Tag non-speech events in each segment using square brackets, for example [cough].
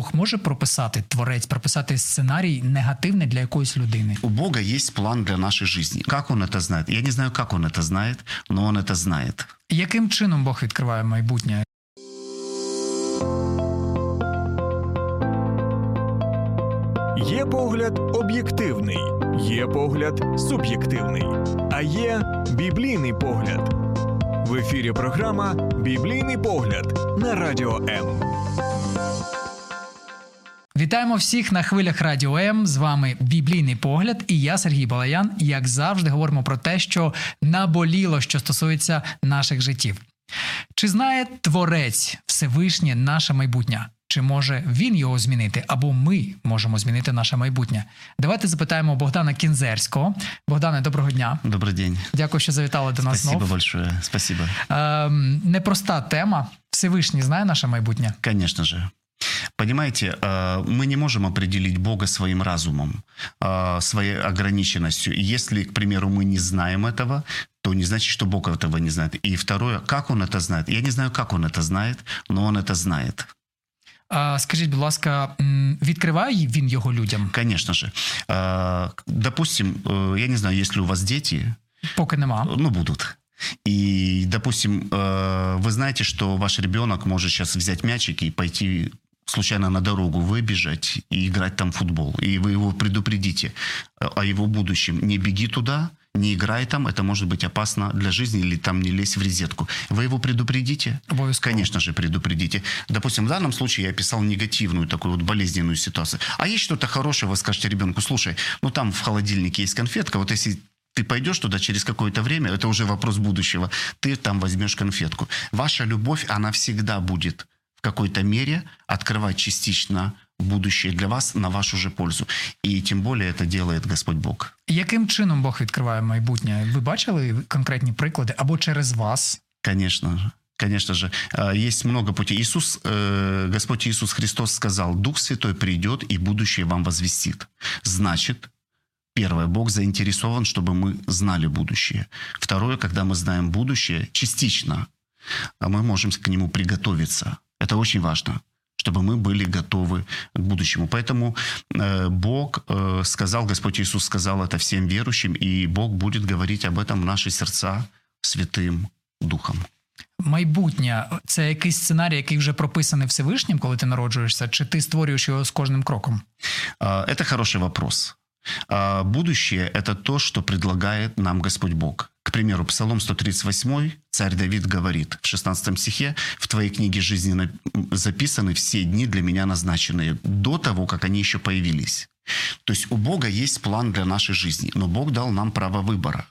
Бог може прописати творець, прописати сценарій негативний для якоїсь людини. У Бога есть план для нашей жизни. Как Он это знает? Я не знаю, как Он это знает, но Он это знает. Яким чином Бог відкриває майбутнє? Є погляд об'єктивний, є погляд суб'єктивний, а є біблійний погляд. В ефірі програма Біблійний погляд на радіо М. Вітаємо всіх на хвилях Радіо М. З вами біблійний погляд, і я Сергій Балаян. Як завжди, говоримо про те, що наболіло, що стосується наших життів. Чи знає Творець Всевишнє наше майбутнє? Чи може він його змінити, або ми можемо змінити наше майбутнє? Давайте запитаємо Богдана Кінзерського. Богдане, доброго дня. Добрый день. Дякую, що завітали до нас Спасибо большое. Спасибо. Ем, непроста тема. Всевишній знає наше майбутнє. Конечно же. Понимаете, э, мы не можем определить Бога своим разумом, э, своей ограниченностью. Если, к примеру, мы не знаем этого, то не значит, что Бог этого не знает. И второе, как Он это знает? Я не знаю, как Он это знает, но Он это знает. А, скажіть, будь ласка, м, відкриває він його людям? Конечно же. Э, Допустим, э, я не знаю, есть ли у вас дети, Поки нема. ну, будут. И, допустим, э, вы знаете, что ваш ребенок может сейчас взять мячик и пойти случайно на дорогу выбежать и играть там в футбол. И вы его предупредите э, о его будущем. Не беги туда, не играй там, это может быть опасно для жизни, или там не лезь в розетку. Вы его предупредите? Обов'язково. Конечно же, предупредите. Допустим, в данном случае я описал негативную такую вот болезненную ситуацию. А есть что-то хорошее, вы скажете ребенку, слушай, ну там в холодильнике есть конфетка, вот если ты пойдешь туда через какое-то время, это уже вопрос будущего, ты там возьмешь конфетку. Ваша любовь, она всегда будет в какой-то мере открывать частично будущее для вас на вашу же пользу. И тем более это делает Господь Бог. Яким чином Бог відкриває майбутнє? Ви бачили конкретні приклади або через вас? Конечно же. Конечно же, Э, есть много путей. Иисус, э, Господь Иисус Христос сказал, Дух Святой придет и будущее вам возвестит. Значит, первое, Бог заинтересован, чтобы мы знали будущее. Второе, когда мы знаем будущее частично, а мы можем к нему приготовиться. Это очень важно чтобы мы были готовы к будущему. Поэтому э, Бог э, сказал, Господь Иисус сказал это всем верующим, и Бог будет говорить об этом в наши сердца Святым Духом. Майбутнє це якийсь сценарій, який вже прописаний Всевишнім, коли ти народжуєшся, чи ти створюєш його з кожним кроком? А, Это хороший вопрос. А, Будущее – это то, что предлагает нам Господь Бог. К примеру, Псалом 138, царь Давид говорит в 16 стихе, «В твоей книге жизни записаны все дни для меня назначенные, до того, как они еще появились». То есть у Бога есть план для нашей жизни, но Бог дал нам право выбора.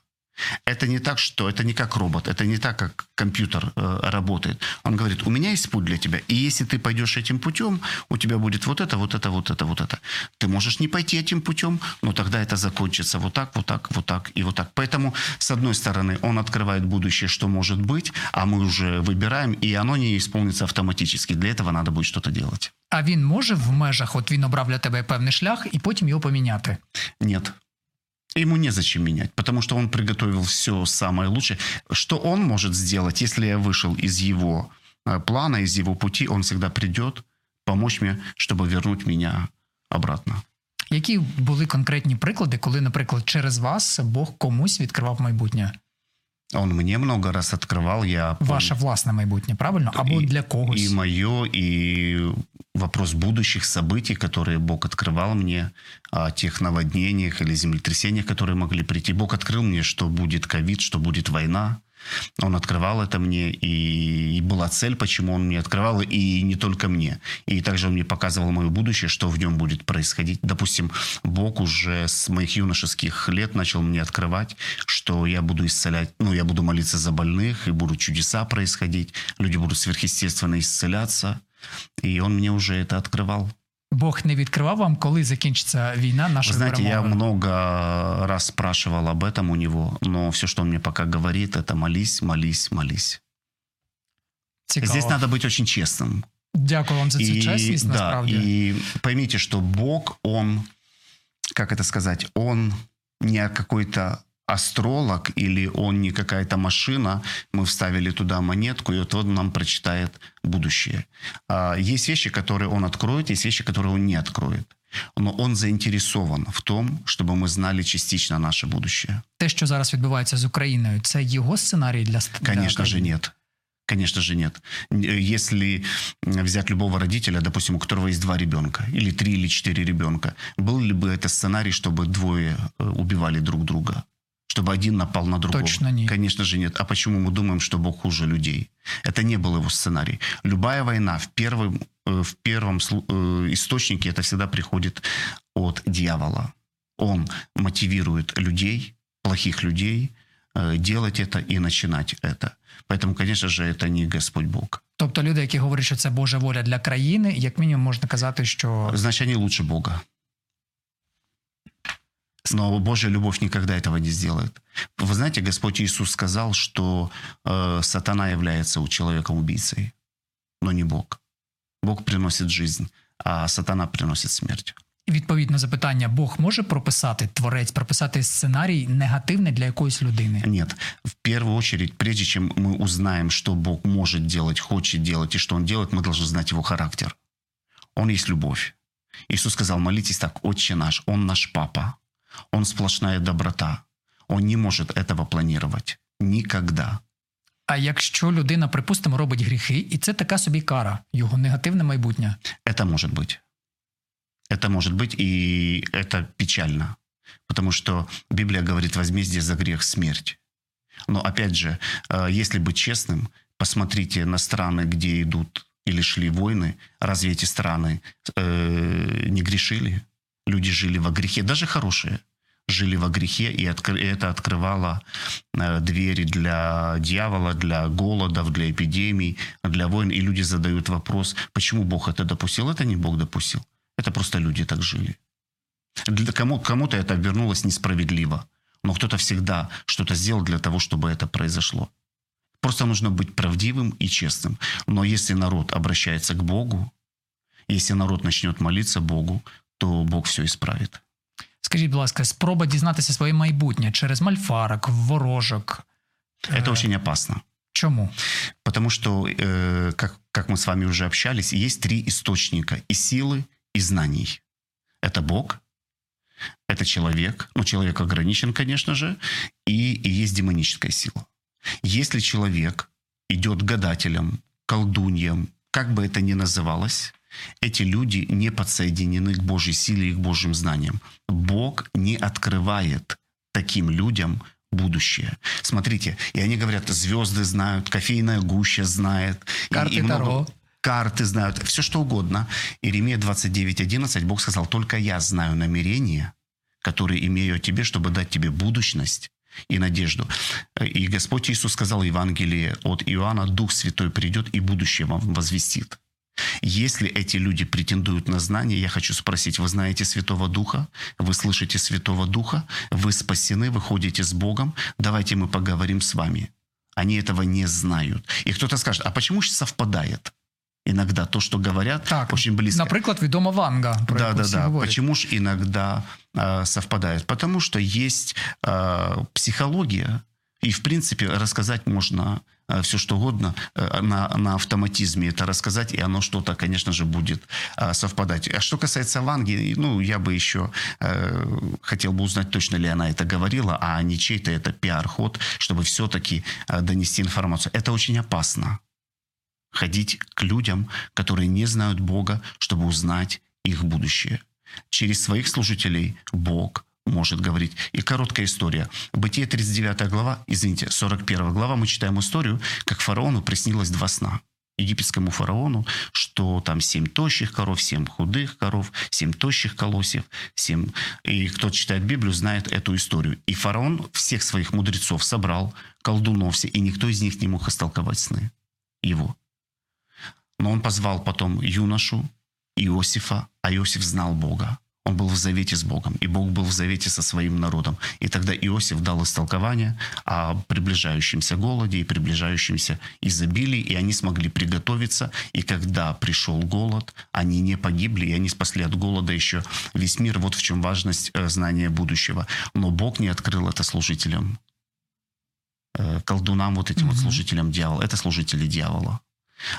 Это не так, что это не как робот, это не так, как компьютер э, работает. Он говорит, у меня есть путь для тебя, и если ты пойдешь этим путем, у тебя будет вот это, вот это, вот это, вот это. Ты можешь не пойти этим путем, но тогда это закончится вот так, вот так, вот так и вот так. Поэтому, с одной стороны, он открывает будущее, что может быть, а мы уже выбираем, и оно не исполнится автоматически. Для этого надо будет что-то делать. А він може в межах, от він обрав для тебе певний шлях, і потім його поміняти. Нет. Ему незачем менять, потому что он приготовил все самое лучшее. Что он может сделать, если я вышел из его э, плана, из его пути, он всегда придет помочь мне, чтобы вернуть меня обратно. Які були конкретні приклади, коли, наприклад, через вас Бог комусь відкривав майбутнє? Он мне много раз открывал, я. Ваше власне майбутнє, правильно? Або И- для когось. И мое, и вопрос будущих событий, которые Бог открывал мне, о тех наводнениях или землетрясениях, которые могли прийти. Бог открыл мне, что будет ковид, что будет война. Он открывал это мне, и, была цель, почему он мне открывал, и не только мне. И также он мне показывал мое будущее, что в нем будет происходить. Допустим, Бог уже с моих юношеских лет начал мне открывать, что я буду исцелять, ну, я буду молиться за больных, и будут чудеса происходить, люди будут сверхъестественно исцеляться. И он мне уже это открывал. Бог не відкривав вам, коли закінчиться війна, Вы наша знаете, я перемога? много раз спрашивал об этом у него, но все, что он мне пока говорит, это молись, молись, молись. Цікаво. Здесь надо быть очень честным. Дякую вам за цю И, чесність, да, насправді. и поймите, что Бог, Он, как это сказать, Он не какой-то астролог или он не какая-то машина, мы вставили туда монетку, и вот он нам прочитает будущее. А, есть вещи, которые он откроет, есть вещи, которые он не откроет. Но он заинтересован в том, чтобы ми знали частично наше будущее. Те, що зараз відбувається з Україною, це його сценарій для Конечно же нет. Конечно же нет. Если взять любого родителя, допустим, у которого есть два ребенка, или три, или четыре ребенка, был ли бы это сценарий, чтобы двое э, убивали друг друга? Чтобы один напал на другого? Точно нет. Конечно же нет. А почему мы думаем, что Бог хуже людей? Это не был его сценарий. Любая война в первом, э, в первом э, источнике это всегда приходит от дьявола. Он мотивирует людей, плохих людей, делать это и начинать это. Поэтому, конечно же, это не Господь Бог. Тобто люди, які говорять, що це Божа воля для країни, як мінімум можна казати, що Значит, они лучше Бога. Но Божья любовь никогда этого не сделает. Вы знаете, Господь Иисус сказал, что э, сатана является у человека убийцей, но не Бог. Бог приносит жизнь, а сатана приносит смерть. відповідно запитання: Бог може прописати творець, прописати сценарій негативний для якоїсь людини? Нет. В первую очередь, прежде чем мы узнаем, что Бог может делать, хочет делать и что Он делает, мы должны знать Его характер. Он есть любовь. Иисус сказал, молитесь так, Отче наш, Он наш Папа, Он сплошная доброта. Он не может этого планировать. Никогда. А якщо людина, припустимо, робить гріхи, і це така собі кара, його негативне майбутнє. Это может быть. Это может быть, и это печально. Потому что Библия говорит, возмездие за грех – смерть. Но опять же, э, если быть честным, посмотрите на страны, где идут или шли войны. Разве эти страны э, не грешили? Люди жили во грехе, даже хорошие жили во грехе, и это открывало э, двери для дьявола, для голодов, для эпидемий, для войн. И люди задают вопрос, почему Бог это допустил? Это не Бог допустил. Это просто люди так жили. Для кому, кому-то это обернулось несправедливо. Но кто-то всегда что-то сделал для того, чтобы это произошло. Просто нужно быть правдивым и честным. Но если народ обращается к Богу, если народ начнет молиться Богу, то Бог все исправит. Скажіть, будь ласка, спроба дізнатися своє майбутнє через мальфарок, ворожок. Это очень опасно. Чому? Потому что, э, как, как мы с вами уже общались, есть три источника и силы, и знаний. Это Бог, это человек, ну, человек ограничен, конечно же, и, и есть демоническая сила. Если человек идет гадателем, колдуньям, как бы это ни называлось, эти люди не подсоединены к Божьей силе и к Божьим знаниям. Бог не открывает таким людям будущее. Смотрите, и они говорят, звезды знают, кофейная гуща знает. Карты и, и много, Таро карты знают, все что угодно. Иеремия 29.11, Бог сказал, только я знаю намерения, которые имею о тебе, чтобы дать тебе будущность и надежду. И Господь Иисус сказал в Евангелии от Иоанна, Дух Святой придет и будущее вам возвестит. Если эти люди претендуют на знание, я хочу спросить, вы знаете Святого Духа, вы слышите Святого Духа, вы спасены, вы ходите с Богом, давайте мы поговорим с вами. Они этого не знают. И кто-то скажет, а почему же совпадает? иногда то, что говорят, так, очень близко. Например, відома Ванга. Про да, да, да. Говорят. Почему же иногда э, совпадает? Потому что есть э, психология, и, в принципе, рассказать можно все, что угодно э, на, на автоматизме. Это рассказать, и оно что-то, конечно же, будет э, совпадать. А что касается Ванги, ну, я бы еще э, хотел бы узнать, точно ли она это говорила, а не чей-то это пиар-ход, чтобы все-таки э, донести информацию. Это очень опасно ходить к людям, которые не знают Бога, чтобы узнать их будущее. Через своих служителей Бог может говорить. И короткая история. Бытие 39 глава, извините, 41 глава, мы читаем историю, как фараону приснилось два сна. Египетскому фараону, что там семь тощих коров, семь худых коров, семь тощих колосьев, семь... И кто читает Библию, знает эту историю. И фараон всех своих мудрецов собрал, колдунов все, и никто из них не мог истолковать сны его. Но он позвал потом юношу Иосифа, а Иосиф знал Бога. Он был в завете с Богом, и Бог был в завете со своим народом. И тогда Иосиф дал истолкование о приближающемся голоде и приближающемся изобилии, и они смогли приготовиться. И когда пришел голод, они не погибли, и они спасли от голода еще весь мир. Вот в чем важность э, знания будущего. Но Бог не открыл это служителям, э, колдунам, вот этим mm-hmm. вот служителям дьявола. Это служители дьявола.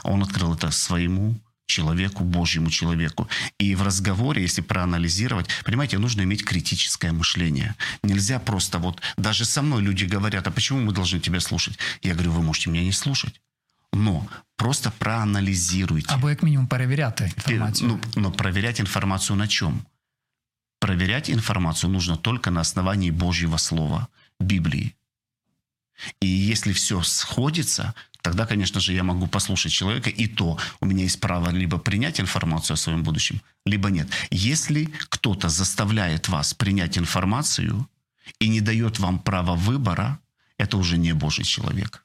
Он открыл это своему человеку, Божьему человеку. И в разговоре, если проанализировать, понимаете, нужно иметь критическое мышление. Нельзя просто вот, даже со мной люди говорят, а почему мы должны тебя слушать? Я говорю, вы можете меня не слушать. Но просто проанализируйте. Або як мінімум перевіряти інформацію. Ну, но проверять информацию на чем? Проверять информацию нужно только на основании Божьего Слова, Библии. И если все сходится, тогда, конечно же, я могу послушать человека, и то у меня есть право либо принять информацию о своем будущем, либо нет. Если кто-то заставляет вас принять информацию и не дает вам права выбора, это уже не Божий человек.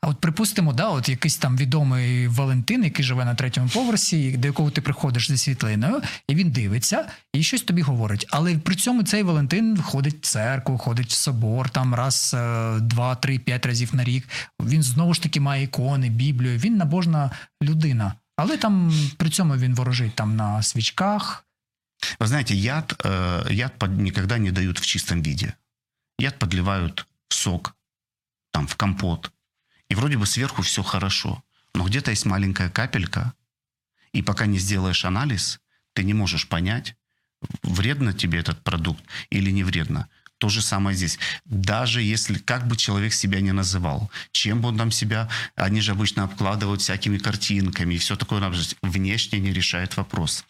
А от припустимо, да, от якийсь там відомий Валентин, який живе на третьому поверсі, до якого ти приходиш зі світлиною, і він дивиться і щось тобі говорить. Але при цьому цей Валентин ходить в церкву, ходить в собор там раз, е, два, три, п'ять разів на рік. Він знову ж таки має ікони, Біблію. Він набожна людина. Але там при цьому він ворожить там на свічках. Вы знаете, яд, э, яд под, никогда не дают в чистом виде. Яд подливают в сок, там, в компот, и вроде бы сверху все хорошо, но где-то есть маленькая капелька, и пока не сделаешь анализ, ты не можешь понять, вредно тебе этот продукт или не вредно. То же самое здесь. Даже если, как бы человек себя не называл, чем бы он там себя, они же обычно обкладывают всякими картинками и все такое, внешне не решает вопрос.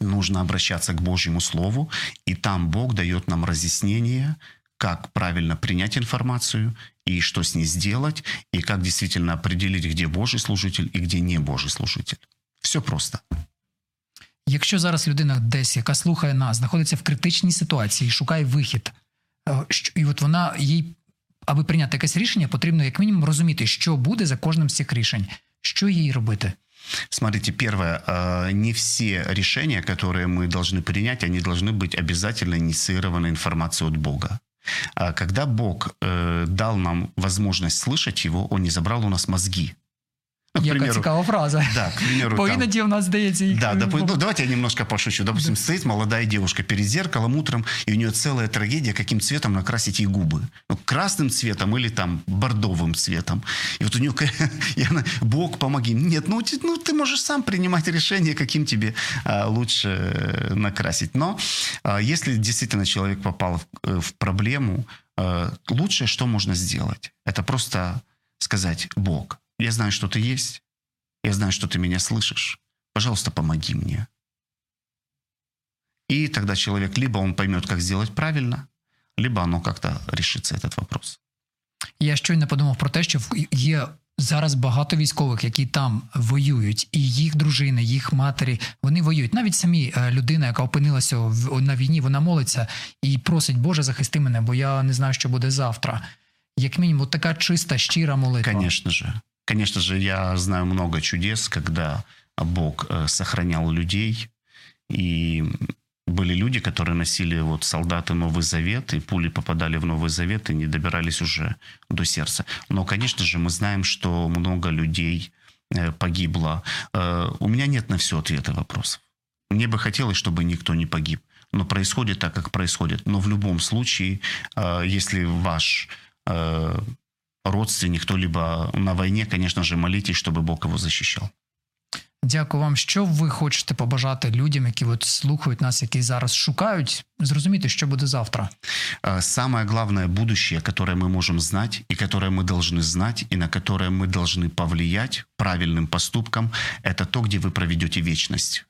Нужно обращаться к Божьему Слову, и там Бог дает нам разъяснение, как правильно принять информацию и что с ней сделать, и как действительно определить, где Божий служитель и где не Божий служитель. Все просто. Якщо зараз людина десь, яка слухає нас, знаходиться в критичній ситуації, шукає вихід, і от вона їй, аби прийняти якесь рішення, потрібно як мінімум розуміти, що буде за кожним з цих рішень, що їй робити. Смотрите, первое, не все решения, которые мы должны принять, они должны быть обязательно инициированы информацией от Бога. А когда Бог э, дал нам возможность слышать Его, Он не забрал у нас мозги. Ну, Яка примеру, цікава фраза. Да, к примеру, По іноді в нас здається їх. Да, доп, ну, давайте я немножко пошучу. Допустим, да. стоит молодая девушка перед зеркалом утром, и у нее целая трагедия, каким цветом накрасить ей губы. Ну, красным цветом или там бордовым цветом. И вот у нее, [laughs] и она, Бог, помоги. Нет, ну, ну ты можешь сам принимать решение, каким тебе а, лучше э, накрасить. Но а, если действительно человек попал в, э, в проблему, а, лучшее, что можно сделать, это просто сказать, Бог, я знаю, что ты есть. Я знаю, что ты меня слышишь. Пожалуйста, помоги мне. И тогда человек либо он поймет, как сделать правильно, либо оно как-то решится, этот вопрос. Я щойно подумав про те, що є зараз багато військових, які там воюють, і їх дружини, їх матері, вони воюють. Навіть самі е, людина, яка опинилася на війні, вона молиться і просить, Боже, захисти мене, бо я не знаю, що буде завтра. Як мінімум, така чиста, щира молитва. Конечно же. Конечно же, я знаю много чудес, когда Бог э, сохранял людей, и были люди, которые носили вот солдаты Новый Завет, и пули попадали в Новый Завет и не добирались уже до сердца. Но, конечно же, мы знаем, что много людей э, погибло. Э, у меня нет на все ответа вопросов. Мне бы хотелось, чтобы никто не погиб. Но происходит так, как происходит. Но в любом случае, если ваш родственник, кто-либо на войне, конечно же, молитесь, чтобы Бог его защищал. Дякую вам. Що ви хочете побажати людям, які от слухають нас, які зараз шукають, зрозуміти, що буде завтра? Самое главное будущее, которое мы можем знать, и которое мы должны знать, и на которое мы должны повлиять правильным поступком, это то, где вы проведете вечность.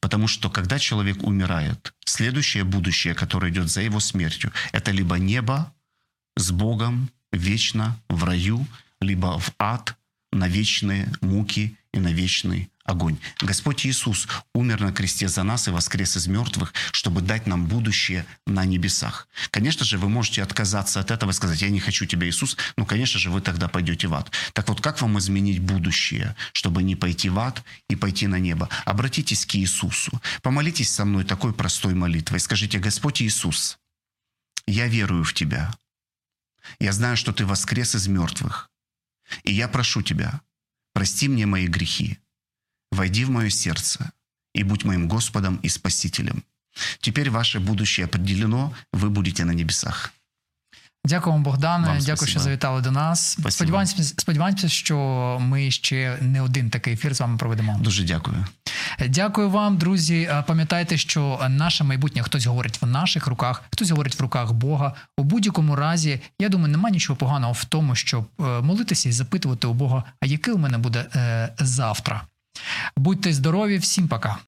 Потому что когда человек умирает, следующее будущее, которое идет за его смертью, это либо небо с Богом, вечно в раю, либо в ад на вечные муки и на вечный огонь. Господь Иисус умер на кресте за нас и воскрес из мертвых, чтобы дать нам будущее на небесах. Конечно же, вы можете отказаться от этого и сказать, я не хочу тебя, Иисус. Ну, конечно же, вы тогда пойдете в ад. Так вот, как вам изменить будущее, чтобы не пойти в ад и пойти на небо? Обратитесь к Иисусу. Помолитесь со мной такой простой молитвой. Скажите, Господь Иисус, я верую в Тебя. Я знаю, что Ты воскрес из мертвых. И я прошу Тебя, прости мне мои грехи войди в мое сердце и будь моим Господом и Спасителем. Теперь ваше будущее определено, вы будете на небесах. Дякуємо, Богдане. Вам Дякую, спасибо. що завітали до нас. Сподіваємося, сподіваємося, що ми ще не один такий ефір з вами проведемо. Дуже дякую. Дякую вам, друзі. Пам'ятайте, що наше майбутнє хтось говорить в наших руках, хтось говорить в руках Бога. У будь-якому разі, я думаю, немає нічого поганого в тому, щоб е, молитися і запитувати у Бога, а яке у мене буде е, завтра. Будьте здорові, всім пока.